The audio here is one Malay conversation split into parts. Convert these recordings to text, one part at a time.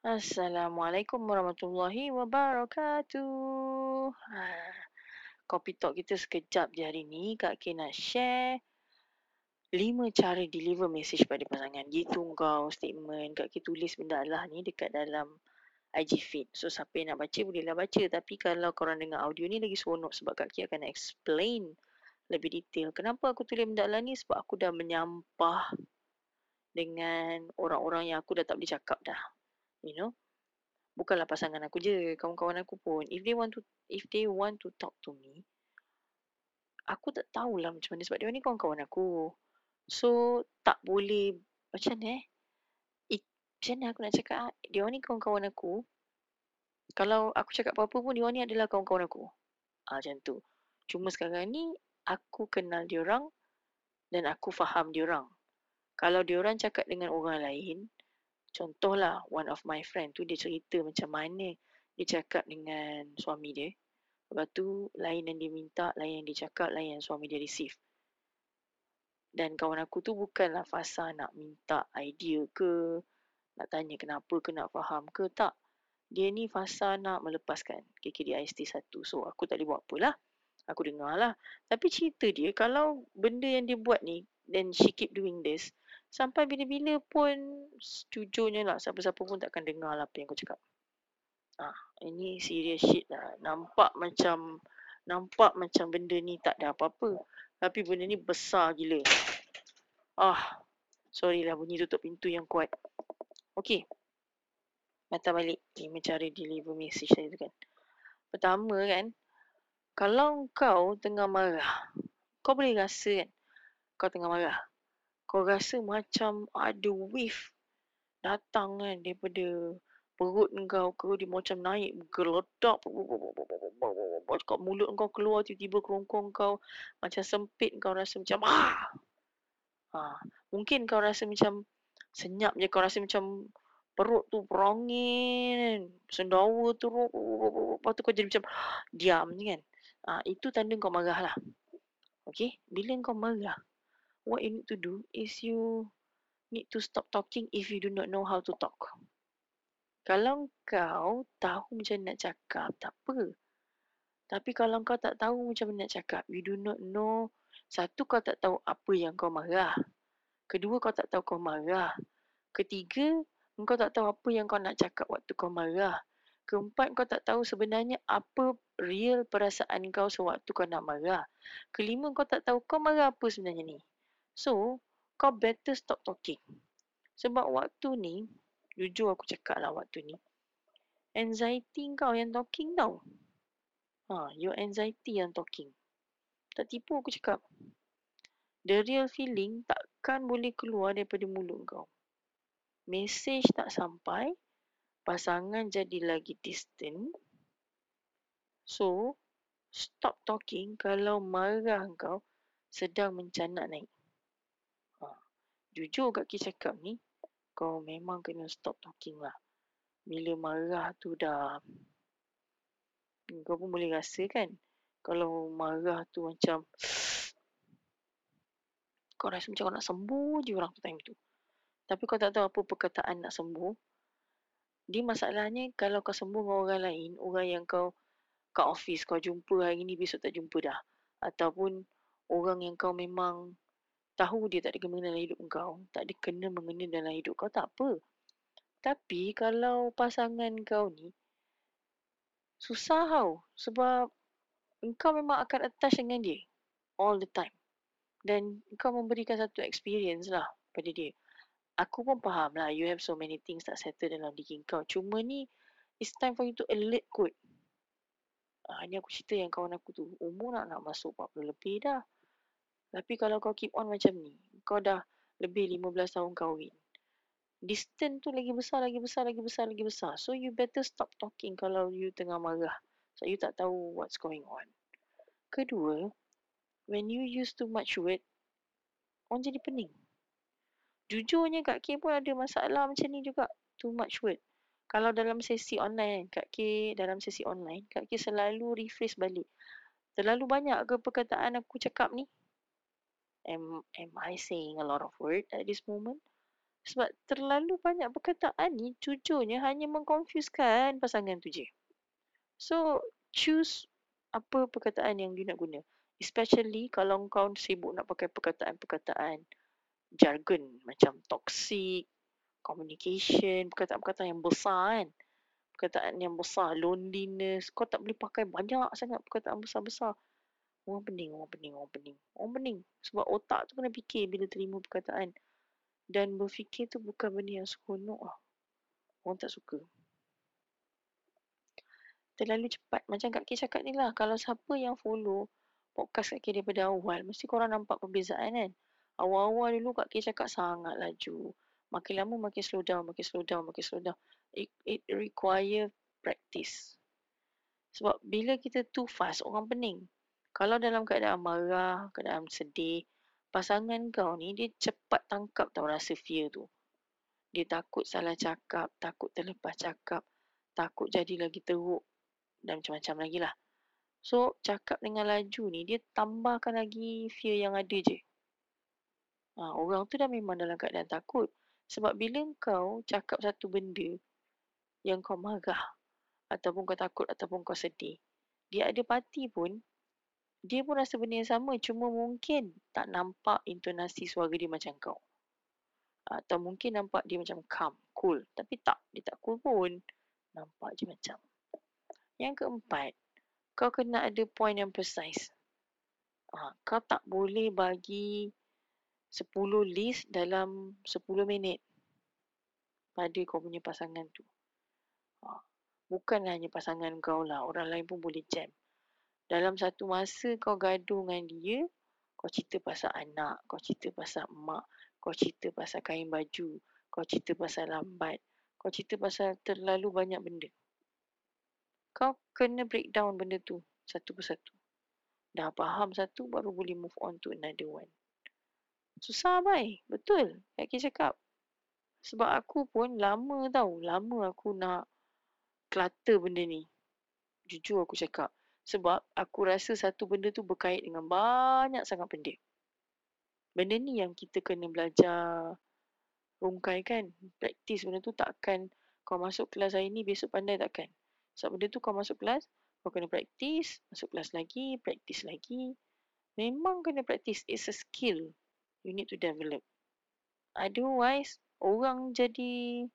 Assalamualaikum warahmatullahi wabarakatuh. Ha, kopi talk kita sekejap je hari ni. Kak K nak share lima cara deliver message pada pasangan. Gitu kau statement. Kak K tulis benda lah ni dekat dalam IG feed. So siapa yang nak baca bolehlah baca. Tapi kalau korang dengar audio ni lagi seronok sebab Kak K akan explain lebih detail. Kenapa aku tulis benda lah ni? Sebab aku dah menyampah dengan orang-orang yang aku dah tak boleh cakap dah you know bukanlah pasangan aku je kawan-kawan aku pun. If they want to if they want to talk to me aku tak tahulah macam mana sebab dia ni kawan-kawan aku. So tak boleh macam ni eh? It, macam mana aku nak cakap ah? dia ni kawan-kawan aku. Kalau aku cakap apa-apa pun dia ni adalah kawan-kawan aku. Ah macam tu. Cuma sekarang ni aku kenal dia orang dan aku faham dia orang. Kalau dia orang cakap dengan orang lain Contohlah one of my friend tu dia cerita macam mana dia cakap dengan suami dia. Lepas tu lain yang dia minta, lain yang dia cakap, lain yang suami dia receive. Dan kawan aku tu bukanlah fasa nak minta idea ke, nak tanya kenapa ke, nak faham ke, tak. Dia ni fasa nak melepaskan KKDIST satu. So aku tak boleh buat apalah. Aku dengar lah. Tapi cerita dia kalau benda yang dia buat ni, then she keep doing this, Sampai bila-bila pun jujurnya lah siapa-siapa pun takkan dengar lah apa yang kau cakap. Ah, ini serious shit lah. Nampak macam nampak macam benda ni tak ada apa-apa. Tapi benda ni besar gila. Ah, sorry lah bunyi tutup pintu yang kuat. Okay. Mata balik. Ni cara deliver message saya tu kan. Pertama kan. Kalau kau tengah marah. Kau boleh rasa kan. Kau tengah marah kau rasa macam ada wave datang kan daripada perut kau ke dia macam naik geledak kat mulut kau keluar tiba-tiba kerongkong kau macam sempit kau rasa macam ah! Ha. mungkin kau rasa macam senyap je kau rasa macam perut tu perangin sendawa tu lepas tu kau jadi macam diam ni kan. Ha, itu tanda kau marah lah Okay, bila kau marah what you need to do is you need to stop talking if you do not know how to talk. Kalau kau tahu macam nak cakap, tak apa. Tapi kalau kau tak tahu macam mana nak cakap, you do not know. Satu, kau tak tahu apa yang kau marah. Kedua, kau tak tahu kau marah. Ketiga, kau tak tahu apa yang kau nak cakap waktu kau marah. Keempat, kau tak tahu sebenarnya apa real perasaan kau sewaktu kau nak marah. Kelima, kau tak tahu kau marah apa sebenarnya ni. So, kau better stop talking. Sebab waktu ni, jujur aku cakap lah waktu ni, anxiety kau yang talking tau. Ha, your anxiety yang talking. Tak tipu aku cakap. The real feeling takkan boleh keluar daripada mulut kau. Message tak sampai, pasangan jadi lagi distant. So, stop talking kalau marah kau sedang mencanak naik jujur kat Ki cakap ni, kau memang kena stop talking lah. Bila marah tu dah, kau pun boleh rasa kan, kalau marah tu macam, kau rasa macam kau nak sembuh je orang tu time tu. Tapi kau tak tahu apa perkataan nak sembuh. Dia masalahnya kalau kau sembuh dengan orang lain, orang yang kau kat office kau jumpa hari ni besok tak jumpa dah. Ataupun orang yang kau memang tahu dia tak ada kena dalam hidup kau, tak ada kena mengena dalam hidup kau, tak apa. Tapi kalau pasangan kau ni, susah tau. Sebab kau memang akan attach dengan dia all the time. Dan kau memberikan satu experience lah pada dia. Aku pun faham lah, you have so many things tak settle dalam diri kau. Cuma ni, it's time for you to alert kot. Ah, ni aku cerita yang kawan aku tu, umur nak nak masuk 40 lebih dah. Tapi kalau kau keep on macam ni, kau dah lebih 15 tahun kahwin. Distance tu lagi besar, lagi besar, lagi besar, lagi besar. So you better stop talking kalau you tengah marah. So you tak tahu what's going on. Kedua, when you use too much word, orang jadi pening. Jujurnya Kak K pun ada masalah macam ni juga. Too much word. Kalau dalam sesi online, Kak K dalam sesi online, Kak K selalu rephrase balik. Terlalu banyak ke perkataan aku cakap ni? Am am I saying a lot of word at this moment? Sebab terlalu banyak perkataan ni jujurnya hanya mengkonfuskan pasangan tu je. So, choose apa perkataan yang dia nak guna. Especially kalau kau sibuk nak pakai perkataan-perkataan jargon macam toxic, communication, perkataan-perkataan yang besar kan. Perkataan yang besar, loneliness. Kau tak boleh pakai banyak sangat perkataan besar-besar. Orang pening, orang pening, orang pening. Orang pening. Sebab otak tu kena fikir bila terima perkataan. Dan berfikir tu bukan benda yang seronok lah. Orang tak suka. Terlalu cepat. Macam Kak K cakap ni lah. Kalau siapa yang follow podcast Kak K daripada awal, mesti korang nampak perbezaan kan. Awal-awal dulu Kak K cakap sangat laju. Makin lama makin slow down, makin slow down, makin slow down. It, it require practice. Sebab bila kita too fast, orang pening. Kalau dalam keadaan marah, keadaan sedih, pasangan kau ni dia cepat tangkap tau rasa fear tu. Dia takut salah cakap, takut terlepas cakap, takut jadi lagi teruk dan macam-macam lagi lah. So, cakap dengan laju ni, dia tambahkan lagi fear yang ada je. Ha, orang tu dah memang dalam keadaan takut. Sebab bila kau cakap satu benda yang kau marah, ataupun kau takut, ataupun kau sedih, dia ada parti pun, dia pun rasa benda yang sama cuma mungkin tak nampak intonasi suara dia macam kau. Atau mungkin nampak dia macam calm, cool. Tapi tak, dia tak cool pun. Nampak je macam. Yang keempat, kau kena ada point yang precise. Ha, kau tak boleh bagi 10 list dalam 10 minit pada kau punya pasangan tu. Ha, bukan hanya pasangan kau lah, orang lain pun boleh jam dalam satu masa kau gaduh dengan dia, kau cerita pasal anak, kau cerita pasal mak, kau cerita pasal kain baju, kau cerita pasal lambat, kau cerita pasal terlalu banyak benda. Kau kena break down benda tu satu persatu. Dah faham satu baru boleh move on to another one. Susah bai, betul. Kaki cakap. Sebab aku pun lama tau, lama aku nak clutter benda ni. Jujur aku cakap. Sebab aku rasa satu benda tu berkait dengan banyak sangat benda. Benda ni yang kita kena belajar rungkai kan. Praktis benda tu takkan kau masuk kelas hari ni besok pandai takkan. Sebab benda tu kau masuk kelas, kau kena praktis, masuk kelas lagi, praktis lagi. Memang kena praktis. It's a skill you need to develop. Otherwise, orang jadi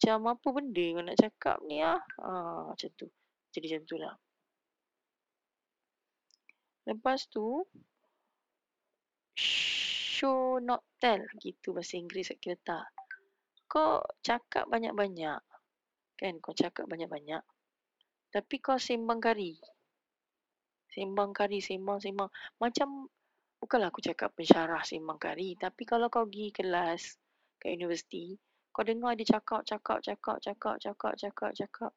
macam apa benda kau nak cakap ni ah. Ah, macam tu. Jadi macam tu lah. Lepas tu show not tell gitu bahasa Inggeris kat kita. Kau cakap banyak-banyak. Kan kau cakap banyak-banyak. Tapi kau sembang kari. Sembang kari, sembang-sembang. Macam bukanlah aku cakap pensyarah sembang kari. Tapi kalau kau pergi kelas kat universiti, kau dengar dia cakap, cakap, cakap, cakap, cakap, cakap, cakap.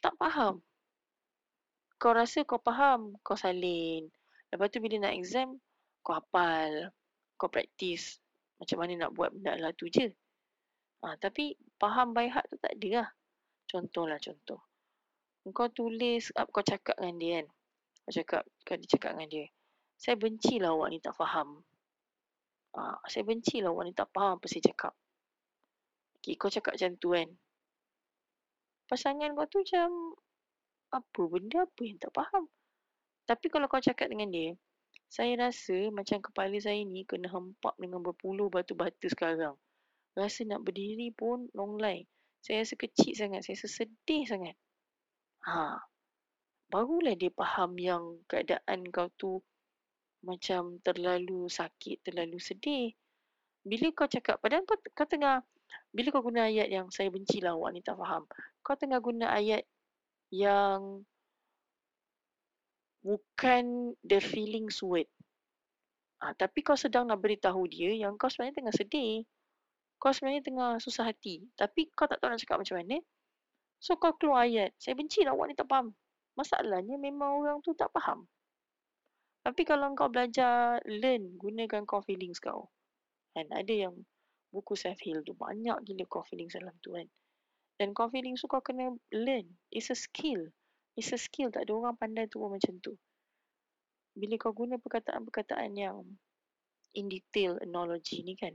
Tak faham kau rasa kau faham, kau salin. Lepas tu bila nak exam, kau hafal, kau praktis. Macam mana nak buat benda lah tu je. Ha, tapi faham by heart tu tak ada lah. Contohlah contoh. Kau tulis, kau cakap dengan dia kan. Kau cakap, kau dia cakap dengan dia. Saya benci lah awak ni tak faham. Ha, saya benci lah awak ni tak faham apa saya cakap. Okay, kau cakap macam tu kan. Pasangan kau tu macam apa benda apa yang tak faham. Tapi kalau kau cakap dengan dia, saya rasa macam kepala saya ni kena hempap dengan berpuluh batu-batu sekarang. Rasa nak berdiri pun long. Saya rasa kecil sangat, saya rasa sedih sangat. Ha. Barulah dia faham yang keadaan kau tu macam terlalu sakit, terlalu sedih. Bila kau cakap, padahal kau, kau tengah, bila kau guna ayat yang saya benci lah awak ni tak faham. Kau tengah guna ayat yang bukan the feelings word. Ha, tapi kau sedang nak beritahu dia yang kau sebenarnya tengah sedih. Kau sebenarnya tengah susah hati. Tapi kau tak tahu nak cakap macam mana. So kau keluar ayat. Saya benci lah awak ni tak faham. Masalahnya memang orang tu tak faham. Tapi kalau kau belajar learn, gunakan kau feelings kau. Kan ada yang buku self heal tu banyak gila kau feelings dalam tu kan. Dan kau feeling tu kau kena learn. It's a skill. It's a skill. Tak ada orang pandai tu macam tu. Bila kau guna perkataan-perkataan yang in detail analogy ni kan.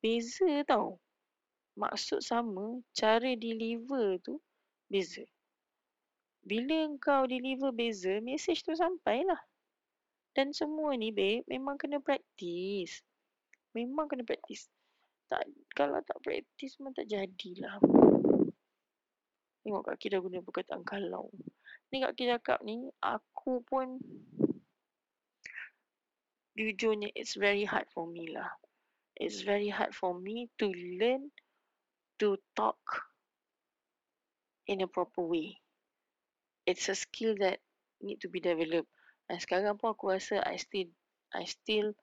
beza tau. Maksud sama, cara deliver tu beza. Bila kau deliver beza, message tu sampailah. Dan semua ni, babe, memang kena praktis. Memang kena praktis. Tak, kalau tak praktis, memang tak jadilah. Tengok Kak Ki guna perkataan kalau. Ni Kak Ki cakap ni, aku pun jujurnya it's very hard for me lah. It's very hard for me to learn to talk in a proper way. It's a skill that need to be developed. Dan sekarang pun aku rasa I still I still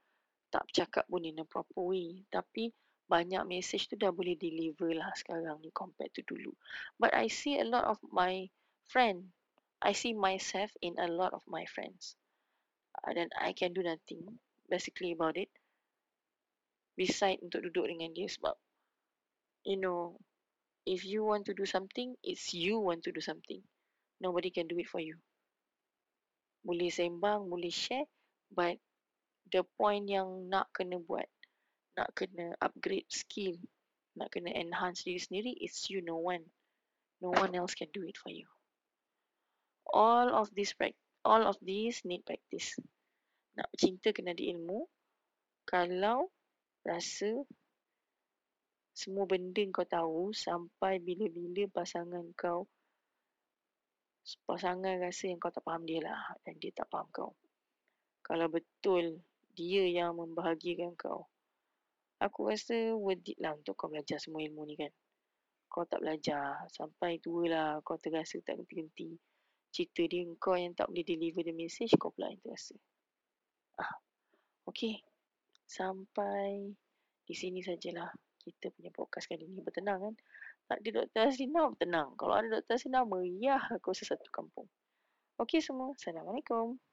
tak cakap pun in a proper way. Tapi banyak message tu dah boleh deliver lah sekarang ni compared to dulu. But I see a lot of my friend. I see myself in a lot of my friends. Uh, dan I can do nothing basically about it. Beside untuk duduk dengan dia sebab you know, if you want to do something, it's you want to do something. Nobody can do it for you. Boleh sembang, boleh share, but the point yang nak kena buat, nak kena upgrade skill, nak kena enhance diri sendiri, it's you, no one. No one else can do it for you. All of this all of these need practice. Nak cinta kena di ilmu. Kalau rasa semua benda kau tahu sampai bila-bila pasangan kau pasangan rasa yang kau tak faham dia lah dan dia tak faham kau. Kalau betul dia yang membahagiakan kau, aku rasa worth it lah untuk kau belajar semua ilmu ni kan. Kau tak belajar sampai tua lah kau terasa tak henti-henti. Cerita dia kau yang tak boleh deliver the message kau pula yang terasa. Ah, okay. Sampai di sini sajalah kita punya podcast kali ni bertenang kan. Tak ada Dr. Hasina bertenang. Kalau ada Dr. Hasina meriah aku rasa satu kampung. Okey semua. Assalamualaikum.